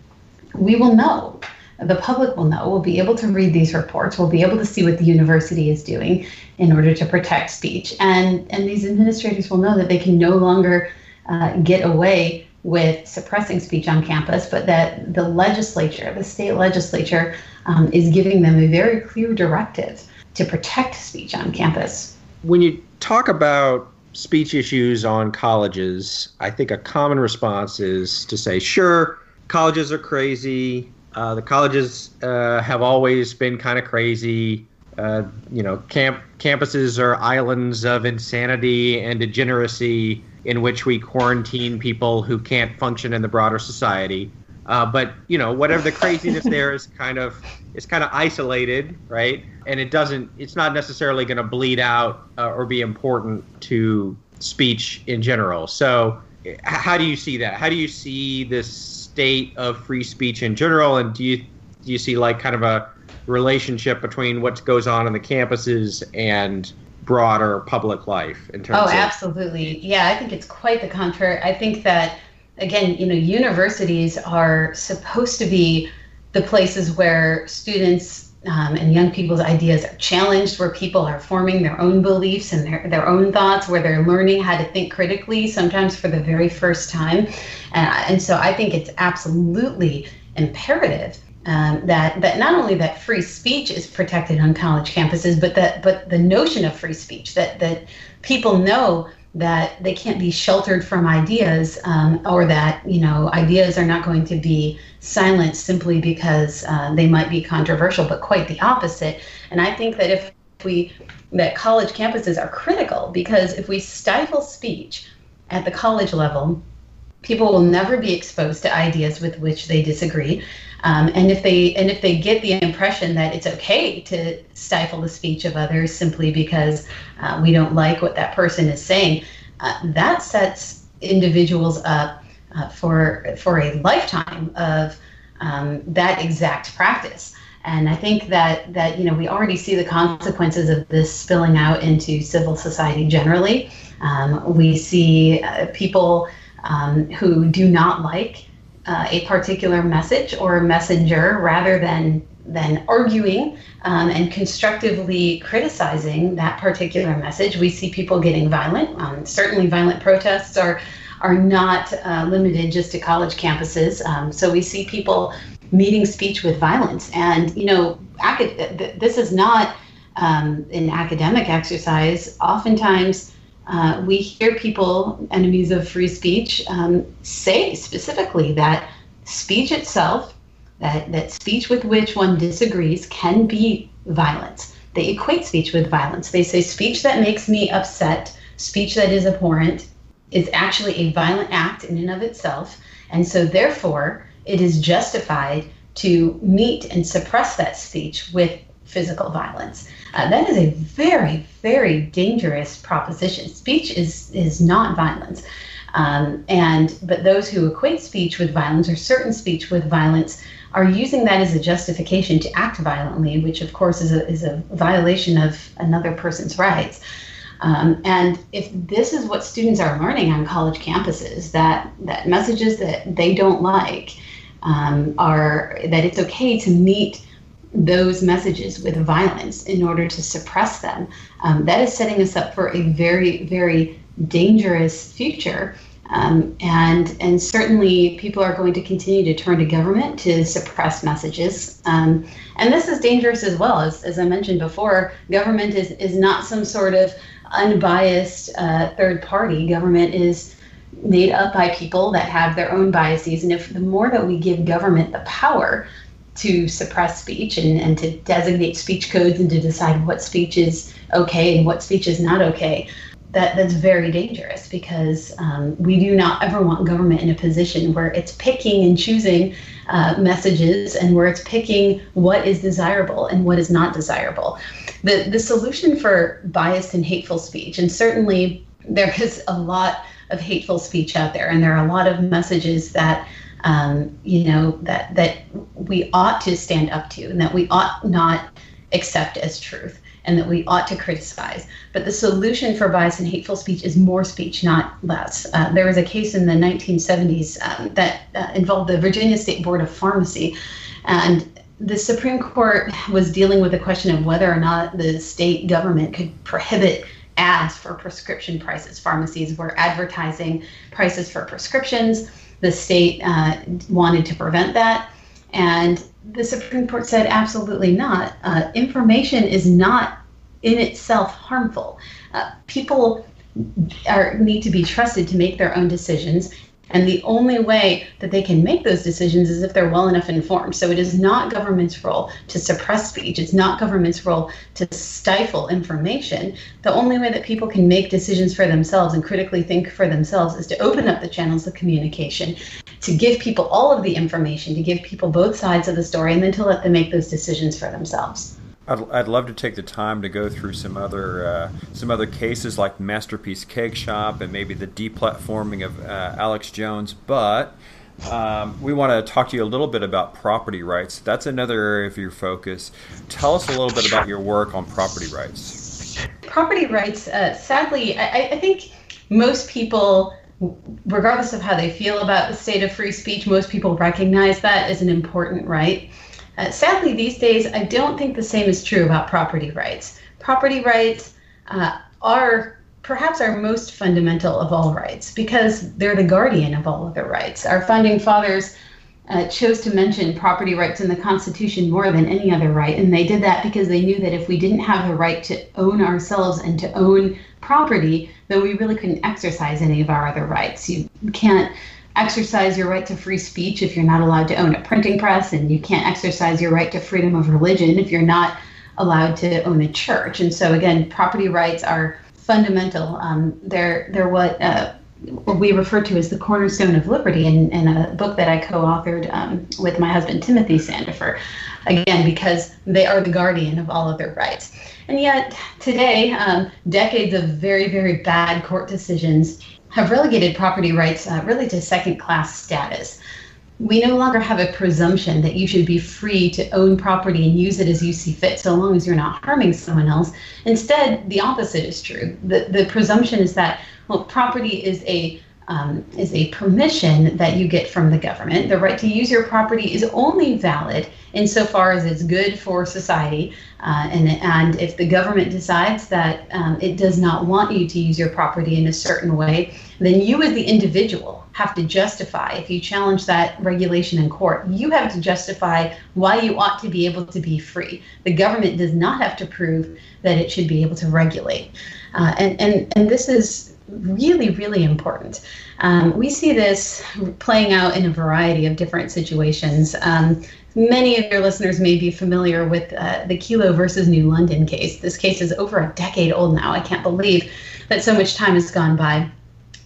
we will know. The public will know. We'll be able to read these reports. We'll be able to see what the university is doing in order to protect speech, and and these administrators will know that they can no longer uh, get away with suppressing speech on campus, but that the legislature, the state legislature, um, is giving them a very clear directive to protect speech on campus. When you talk about speech issues on colleges, I think a common response is to say, sure, colleges are crazy. Uh, the colleges uh, have always been kind of crazy. Uh, you know, camp campuses are islands of insanity and degeneracy in which we quarantine people who can't function in the broader society. Uh, but you know, whatever the craziness there is, kind of is kind of isolated, right? And it doesn't. It's not necessarily going to bleed out uh, or be important to speech in general. So, how do you see that? How do you see this state of free speech in general? And do you do you see like kind of a relationship between what goes on in the campuses and broader public life in terms oh, of absolutely. Yeah, I think it's quite the contrary. I think that again, you know, universities are supposed to be the places where students um, and young people's ideas are challenged, where people are forming their own beliefs and their, their own thoughts, where they're learning how to think critically, sometimes for the very first time. And, and so I think it's absolutely imperative um, that that not only that free speech is protected on college campuses, but that but the notion of free speech that that people know that they can't be sheltered from ideas um, or that you know ideas are not going to be silenced simply because uh, they might be controversial but quite the opposite. And i think that if we that college campuses are critical because if we stifle speech at the college level people will never be exposed to ideas with which they disagree um, and if they and if they get the impression that it's okay to stifle the speech of others simply because uh, we don't like what that person is saying, uh, that sets individuals up uh, for for a lifetime of um, that exact practice. And I think that that you know we already see the consequences of this spilling out into civil society generally. Um, we see uh, people um, who do not like uh, a particular message or messenger rather than than arguing um, and constructively criticizing that particular message. We see people getting violent. Um, certainly, violent protests are are not uh, limited just to college campuses. Um, so we see people meeting speech with violence, and you know, acad- this is not um, an academic exercise. Oftentimes uh, we hear people, enemies of free speech, um, say specifically that speech itself, that, that speech with which one disagrees, can be violence. They equate speech with violence. They say speech that makes me upset, speech that is abhorrent, is actually a violent act in and of itself. And so, therefore, it is justified to meet and suppress that speech with physical violence. Uh, that is a very, very dangerous proposition. Speech is is not violence, um, and but those who equate speech with violence or certain speech with violence are using that as a justification to act violently, which of course is a is a violation of another person's rights. Um, and if this is what students are learning on college campuses, that that messages that they don't like um, are that it's okay to meet those messages with violence in order to suppress them. Um, that is setting us up for a very, very dangerous future. Um, and and certainly people are going to continue to turn to government to suppress messages. Um, and this is dangerous as well. As, as I mentioned before, government is, is not some sort of unbiased uh, third party. Government is made up by people that have their own biases. And if the more that we give government the power to suppress speech and, and to designate speech codes and to decide what speech is okay and what speech is not okay. That, that's very dangerous because um, we do not ever want government in a position where it's picking and choosing uh, messages and where it's picking what is desirable and what is not desirable. The, the solution for biased and hateful speech, and certainly there is a lot of hateful speech out there, and there are a lot of messages that um, you know that that we ought to stand up to and that we ought not accept as truth and that we ought to criticize. But the solution for bias and hateful speech is more speech, not less. Uh, there was a case in the 1970s um, that uh, involved the Virginia State Board of Pharmacy, and the Supreme Court was dealing with the question of whether or not the state government could prohibit ads for prescription prices. Pharmacies were advertising prices for prescriptions the state uh, wanted to prevent that. And the Supreme Court said absolutely not. Uh, information is not in itself harmful. Uh, people are, need to be trusted to make their own decisions, and the only way that they can make those decisions is if they're well enough informed. So it is not government's role to suppress speech. It's not government's role to stifle information. The only way that people can make decisions for themselves and critically think for themselves is to open up the channels of communication, to give people all of the information, to give people both sides of the story, and then to let them make those decisions for themselves. I'd, I'd love to take the time to go through some other uh, some other cases like Masterpiece Cake Shop and maybe the deplatforming of uh, Alex Jones, but um, we want to talk to you a little bit about property rights. That's another area of your focus. Tell us a little bit about your work on property rights. Property rights, uh, sadly, I, I think most people regardless of how they feel about the state of free speech, most people recognize that as an important right. Uh, sadly, these days, I don't think the same is true about property rights. Property rights uh, are perhaps our most fundamental of all rights because they're the guardian of all other rights. Our founding fathers uh, chose to mention property rights in the Constitution more than any other right, and they did that because they knew that if we didn't have the right to own ourselves and to own property, then we really couldn't exercise any of our other rights. You can't exercise your right to free speech if you're not allowed to own a printing press, and you can't exercise your right to freedom of religion if you're not allowed to own a church. And so, again, property rights are fundamental. Um, they're they're what uh, we refer to as the cornerstone of liberty in, in a book that I co-authored um, with my husband Timothy Sandefur. Again, because they are the guardian of all other rights. And yet today, um, decades of very very bad court decisions have relegated property rights uh, really to second class status we no longer have a presumption that you should be free to own property and use it as you see fit so long as you're not harming someone else. Instead, the opposite is true. The, the presumption is that, well, property is a um, is a permission that you get from the government. The right to use your property is only valid insofar as it's good for society. Uh, and, and if the government decides that um, it does not want you to use your property in a certain way, then you as the individual have to justify, if you challenge that regulation in court, you have to justify why you ought to be able to be free. The government does not have to prove that it should be able to regulate. Uh, and, and, and this is really, really important. Um, we see this playing out in a variety of different situations. Um, many of your listeners may be familiar with uh, the Kelo versus New London case. This case is over a decade old now. I can't believe that so much time has gone by.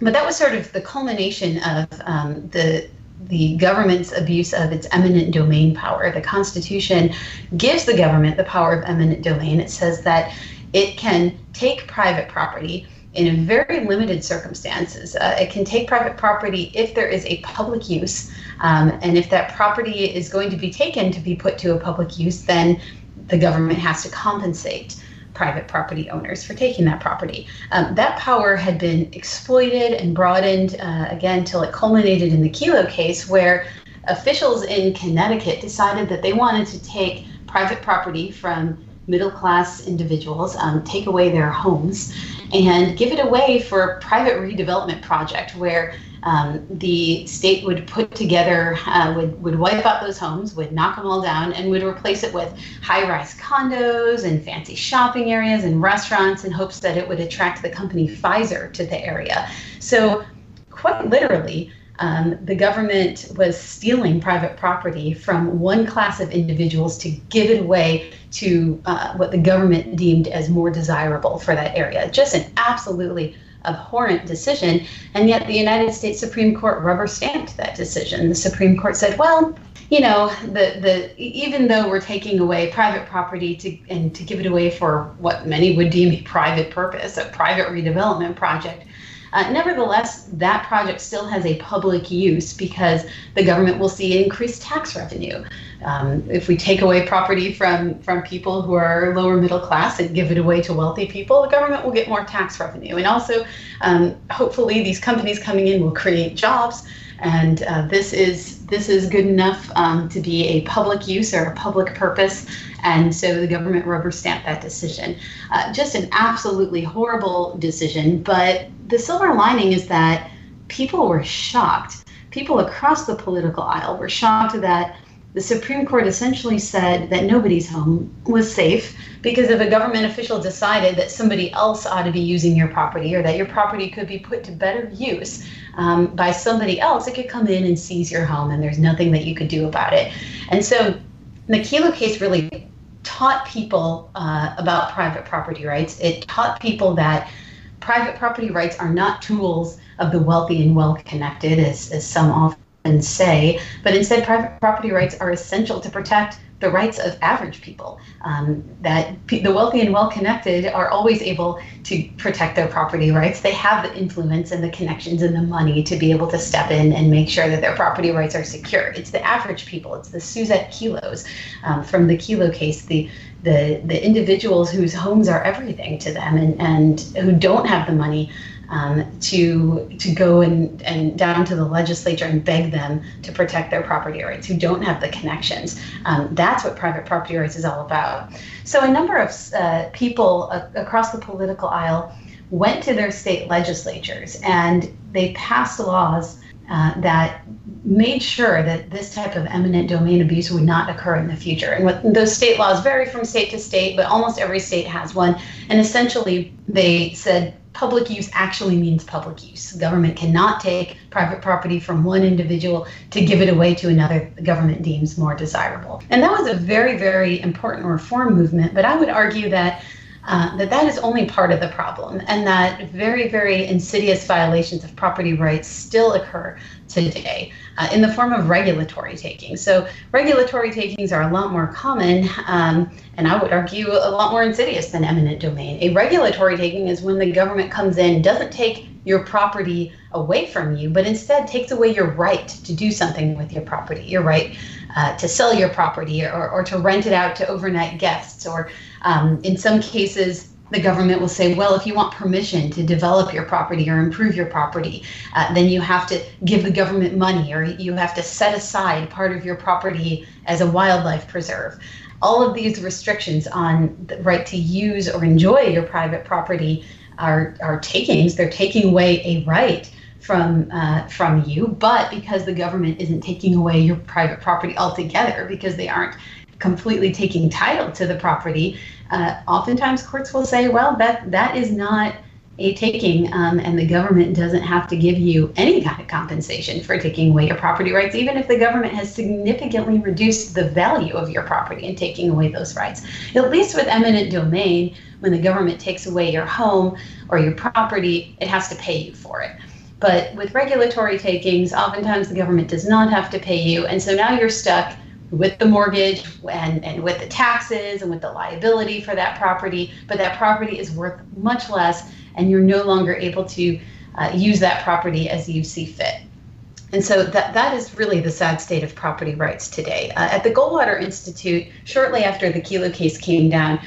But that was sort of the culmination of um, the the government's abuse of its eminent domain power. The Constitution gives the government the power of eminent domain. It says that it can take private property in very limited circumstances. Uh, it can take private property if there is a public use, um, and if that property is going to be taken to be put to a public use, then the government has to compensate private property owners for taking that property. Um, that power had been exploited and broadened uh, again till it culminated in the Kelo case, where officials in Connecticut decided that they wanted to take private property from middle class individuals, um, take away their homes, and give it away for a private redevelopment project where um, the state would put together, uh, would, would wipe out those homes, would knock them all down, and would replace it with high rise condos and fancy shopping areas and restaurants in hopes that it would attract the company Pfizer to the area. So, quite literally, um, the government was stealing private property from one class of individuals to give it away to uh, what the government deemed as more desirable for that area. Just an absolutely abhorrent decision. And yet the United States Supreme Court rubber stamped that decision. The Supreme Court said, well, you know, the, the even though we're taking away private property to and to give it away for what many would deem a private purpose, a private redevelopment project, uh, nevertheless, that project still has a public use because the government will see increased tax revenue. Um, if we take away property from, from people who are lower middle class and give it away to wealthy people, the government will get more tax revenue. And also, um, hopefully, these companies coming in will create jobs. And uh, this is this is good enough um, to be a public use or a public purpose and so the government rubber stamped that decision. Uh, just an absolutely horrible decision. But the silver lining is that people were shocked. People across the political aisle were shocked that the Supreme Court essentially said that nobody's home was safe because if a government official decided that somebody else ought to be using your property or that your property could be put to better use um, by somebody else, it could come in and seize your home and there's nothing that you could do about it. And so the Kelo case really taught people uh, about private property rights. It taught people that private property rights are not tools of the wealthy and well connected, as, as some often say, but instead, private property rights are essential to protect the rights of average people. Um, that the wealthy and well connected are always able to protect their property rights. They have the influence and the connections and the money to be able to step in and make sure that their property rights are secure. It's the average people, it's the Susette Kelos um, from the Kelo case, the the, the individuals whose homes are everything to them and, and who don't have the money um, to to go and, and down to the legislature and beg them to protect their property rights who don't have the connections. Um, that's what private property rights is all about. So a number of uh, people uh, across the political aisle went to their state legislatures and they passed laws uh, that made sure that this type of eminent domain abuse would not occur in the future. And what those state laws vary from state to state, but almost every state has one. And essentially, they said public use actually means public use. Government cannot take private property from one individual to give it away to another the government deems more desirable. And that was a very, very important reform movement. But I would argue that uh, that that is only part of the problem and that very, very insidious violations of property rights still occur today uh, in the form of regulatory taking. So, regulatory takings are a lot more common, um, and I would argue a lot more insidious than eminent domain. A regulatory taking is when the government comes in, doesn't take your property away from you, but instead takes away your right to do something with your property, your right uh, to sell your property or, or to rent it out to overnight guests or um, in some cases, the government will say, well, if you want permission to develop your property or improve your property, uh, then you have to give the government money or you have to set aside part of your property as a wildlife preserve. All of these restrictions on the right to use or enjoy your private property are, are takings. They're taking away a right from uh, from you, but because the government isn't taking away your private property altogether, because they aren't completely taking title to the property, uh, oftentimes courts will say, well, that that is not a taking, um, and the government doesn't have to give you any kind of compensation for taking away your property rights, even if the government has significantly reduced the value of your property and taking away those rights. At least with eminent domain, when the government takes away your home or your property, it has to pay you for it. But with regulatory takings, oftentimes the government does not have to pay you, and so now you're stuck with the mortgage and, and with the taxes and with the liability for that property, but that property is worth much less and you're no longer able to uh, use that property as you see fit. And so that, that is really the sad state of property rights today. Uh, at the Goldwater Institute, shortly after the Kelo case came down,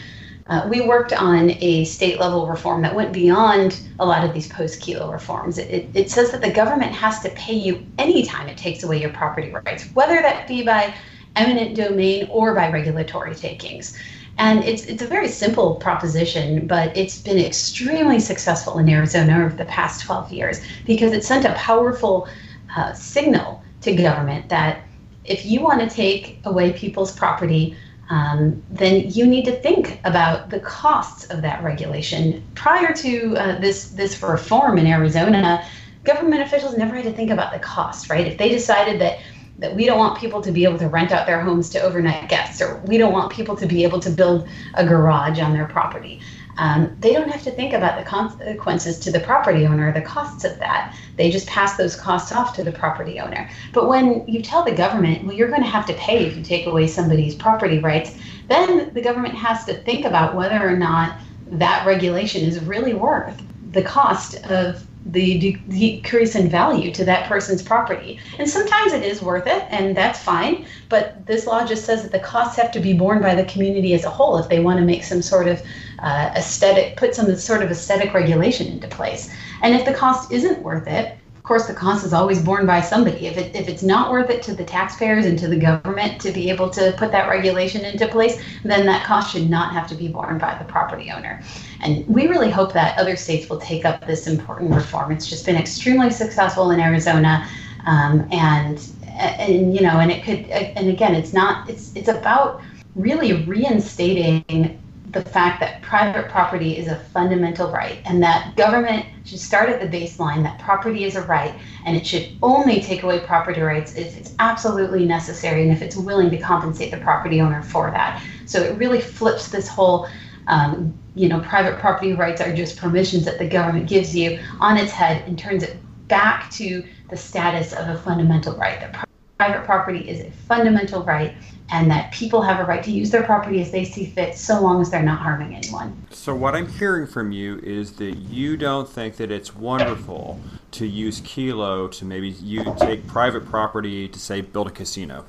uh, we worked on a state level reform that went beyond a lot of these post Kelo reforms. It, it, it says that the government has to pay you anytime it takes away your property rights, whether that be by eminent domain or by regulatory takings. And it's, it's a very simple proposition, but it's been extremely successful in Arizona over the past 12 years because it sent a powerful uh, signal to government that if you want to take away people's property, um, then you need to think about the costs of that regulation. Prior to uh, this this reform in Arizona, government officials never had to think about the cost, right? If they decided that that we don't want people to be able to rent out their homes to overnight guests, or we don't want people to be able to build a garage on their property. Um, they don't have to think about the consequences to the property owner, the costs of that. They just pass those costs off to the property owner. But when you tell the government, well, you're going to have to pay if you take away somebody's property rights, then the government has to think about whether or not that regulation is really worth the cost of the decrease in value to that person's property. And sometimes it is worth it, and that's fine. But this law just says that the costs have to be borne by the community as a whole if they want to make some sort of uh, aesthetic, put some sort of aesthetic regulation into place. And if the cost isn't worth it, course, the cost is always borne by somebody. If, it, if it's not worth it to the taxpayers and to the government to be able to put that regulation into place, then that cost should not have to be borne by the property owner. And we really hope that other states will take up this important reform. It's just been extremely successful in Arizona, um, and and you know, and it could, and again, it's not. It's it's about really reinstating the fact that private property is a fundamental right and that government should start at the baseline that property is a right and it should only take away property rights if it's absolutely necessary and if it's willing to compensate the property owner for that. So it really flips this whole um, you know, private property rights are just permissions that the government gives you on its head and turns it back to the status of a fundamental right. That private property is a fundamental right and that people have a right to use their property as they see fit so long as they're not harming anyone. So, what I'm hearing from you is that you don't think that it's wonderful to use Kelo to maybe you take private property to say build a casino.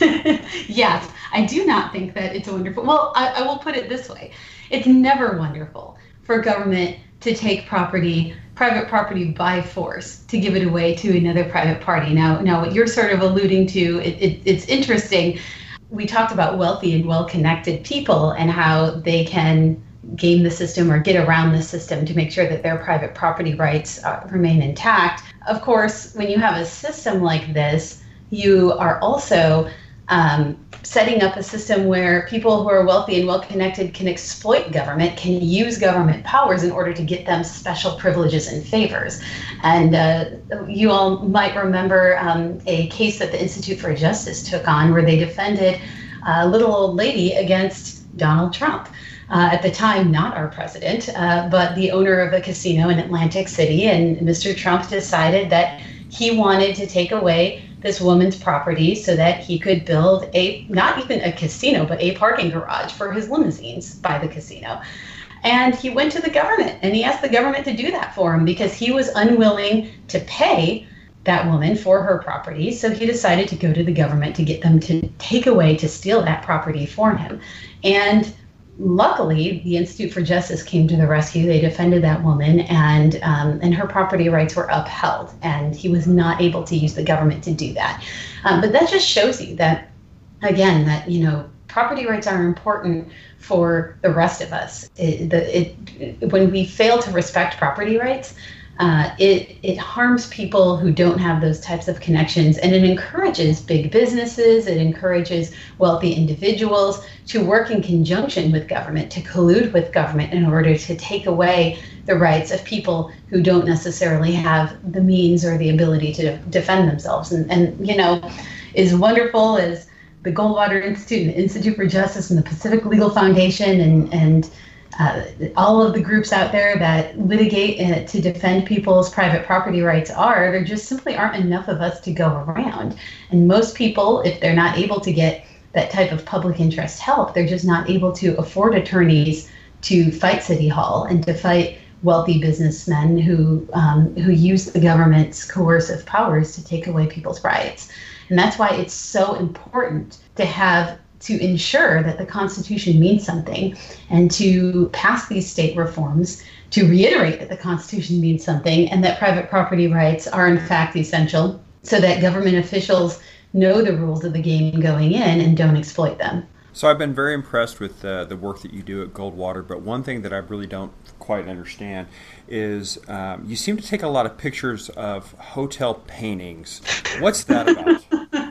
yes, I do not think that it's wonderful. Well, I, I will put it this way it's never wonderful for government to take property private property by force to give it away to another private party. Now, now what you're sort of alluding to, it, it, it's interesting. We talked about wealthy and well-connected people and how they can game the system or get around the system to make sure that their private property rights uh, remain intact. Of course, when you have a system like this, you are also um, setting up a system where people who are wealthy and well connected can exploit government, can use government powers in order to get them special privileges and favors. And uh, you all might remember um, a case that the Institute for Justice took on where they defended a little old lady against Donald Trump. Uh, at the time, not our president, uh, but the owner of a casino in Atlantic City. And Mr. Trump decided that he wanted to take away this woman's property so that he could build a not even a casino but a parking garage for his limousines by the casino. And he went to the government and he asked the government to do that for him because he was unwilling to pay that woman for her property. So he decided to go to the government to get them to take away to steal that property for him. And luckily, the Institute for Justice came to the rescue. They defended that woman, and um, and her property rights were upheld. And he was not able to use the government to do that. Um, but that just shows you that, again, that you know, property rights are important for the rest of us. It, the, it, when we fail to respect property rights, uh, it it harms people who don't have those types of connections, and it encourages big businesses. It encourages wealthy individuals to work in conjunction with government, to collude with government in order to take away the rights of people who don't necessarily have the means or the ability to defend themselves. And and you know, as wonderful as the Goldwater Institute and the Institute for Justice and the Pacific Legal Foundation and and uh, all of the groups out there that litigate to defend people's private property rights are, there just simply aren't enough of us to go around. And most people, if they're not able to get that type of public interest help, they're just not able to afford attorneys to fight City Hall and to fight wealthy businessmen who um, who use the government's coercive powers to take away people's rights. And that's why it's so important to have to ensure that the Constitution means something and to pass these state reforms to reiterate that the Constitution means something and that private property rights are, in fact, essential so that government officials know the rules of the game going in and don't exploit them. So I've been very impressed with uh, the work that you do at Goldwater, but one thing that I really don't quite understand is um, you seem to take a lot of pictures of hotel paintings. What's that about?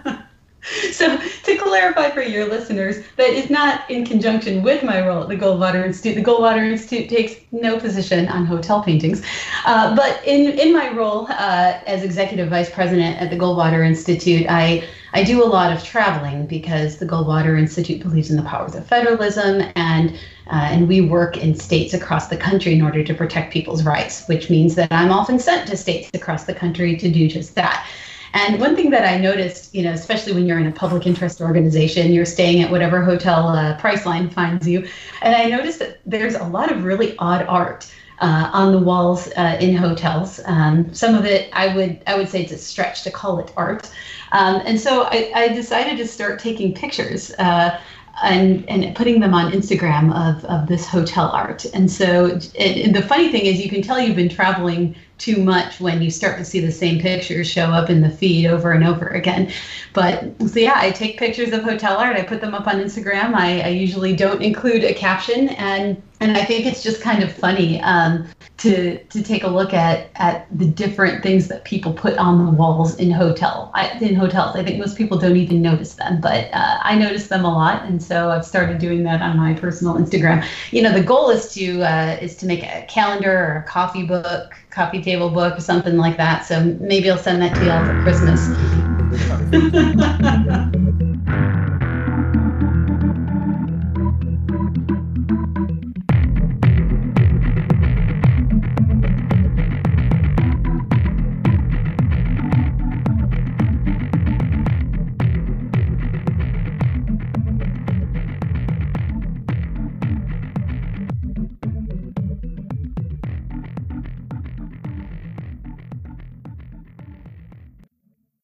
so to clarify for your listeners, that is not in conjunction with my role at the Goldwater Institute. The Goldwater Institute takes no position on hotel paintings, uh, but in in my role uh, as executive vice president at the Goldwater Institute, I I do a lot of traveling because the Goldwater Institute believes in the powers of federalism and. Uh, and we work in states across the country in order to protect people's rights, which means that I'm often sent to states across the country to do just that. And one thing that I noticed, you know, especially when you're in a public interest organization, you're staying at whatever hotel uh, Priceline finds you, and I noticed that there's a lot of really odd art. Uh, on the walls uh, in hotels. Um, some of it, I would I would say it's a stretch to call it art. Um, and so I, I, decided to start taking pictures uh, and and putting them on Instagram of, of this hotel art. And so it, the funny thing is, you can tell you've been traveling too much when you start to see the same pictures show up in the feed over and over again. But so yeah, I take pictures of hotel art. I put them up on Instagram. I, I usually don't include a caption, and and I think it's just kind of funny um, to to take a look at at the different things that people put on the walls in hotel I, in hotels. I think most people don't even notice them, but uh, I notice them a lot, and so I've started doing that on my personal Instagram. You know, the goal is to uh, is to make a calendar or a coffee book coffee table book or something like that. So maybe I'll send that to y'all for Christmas.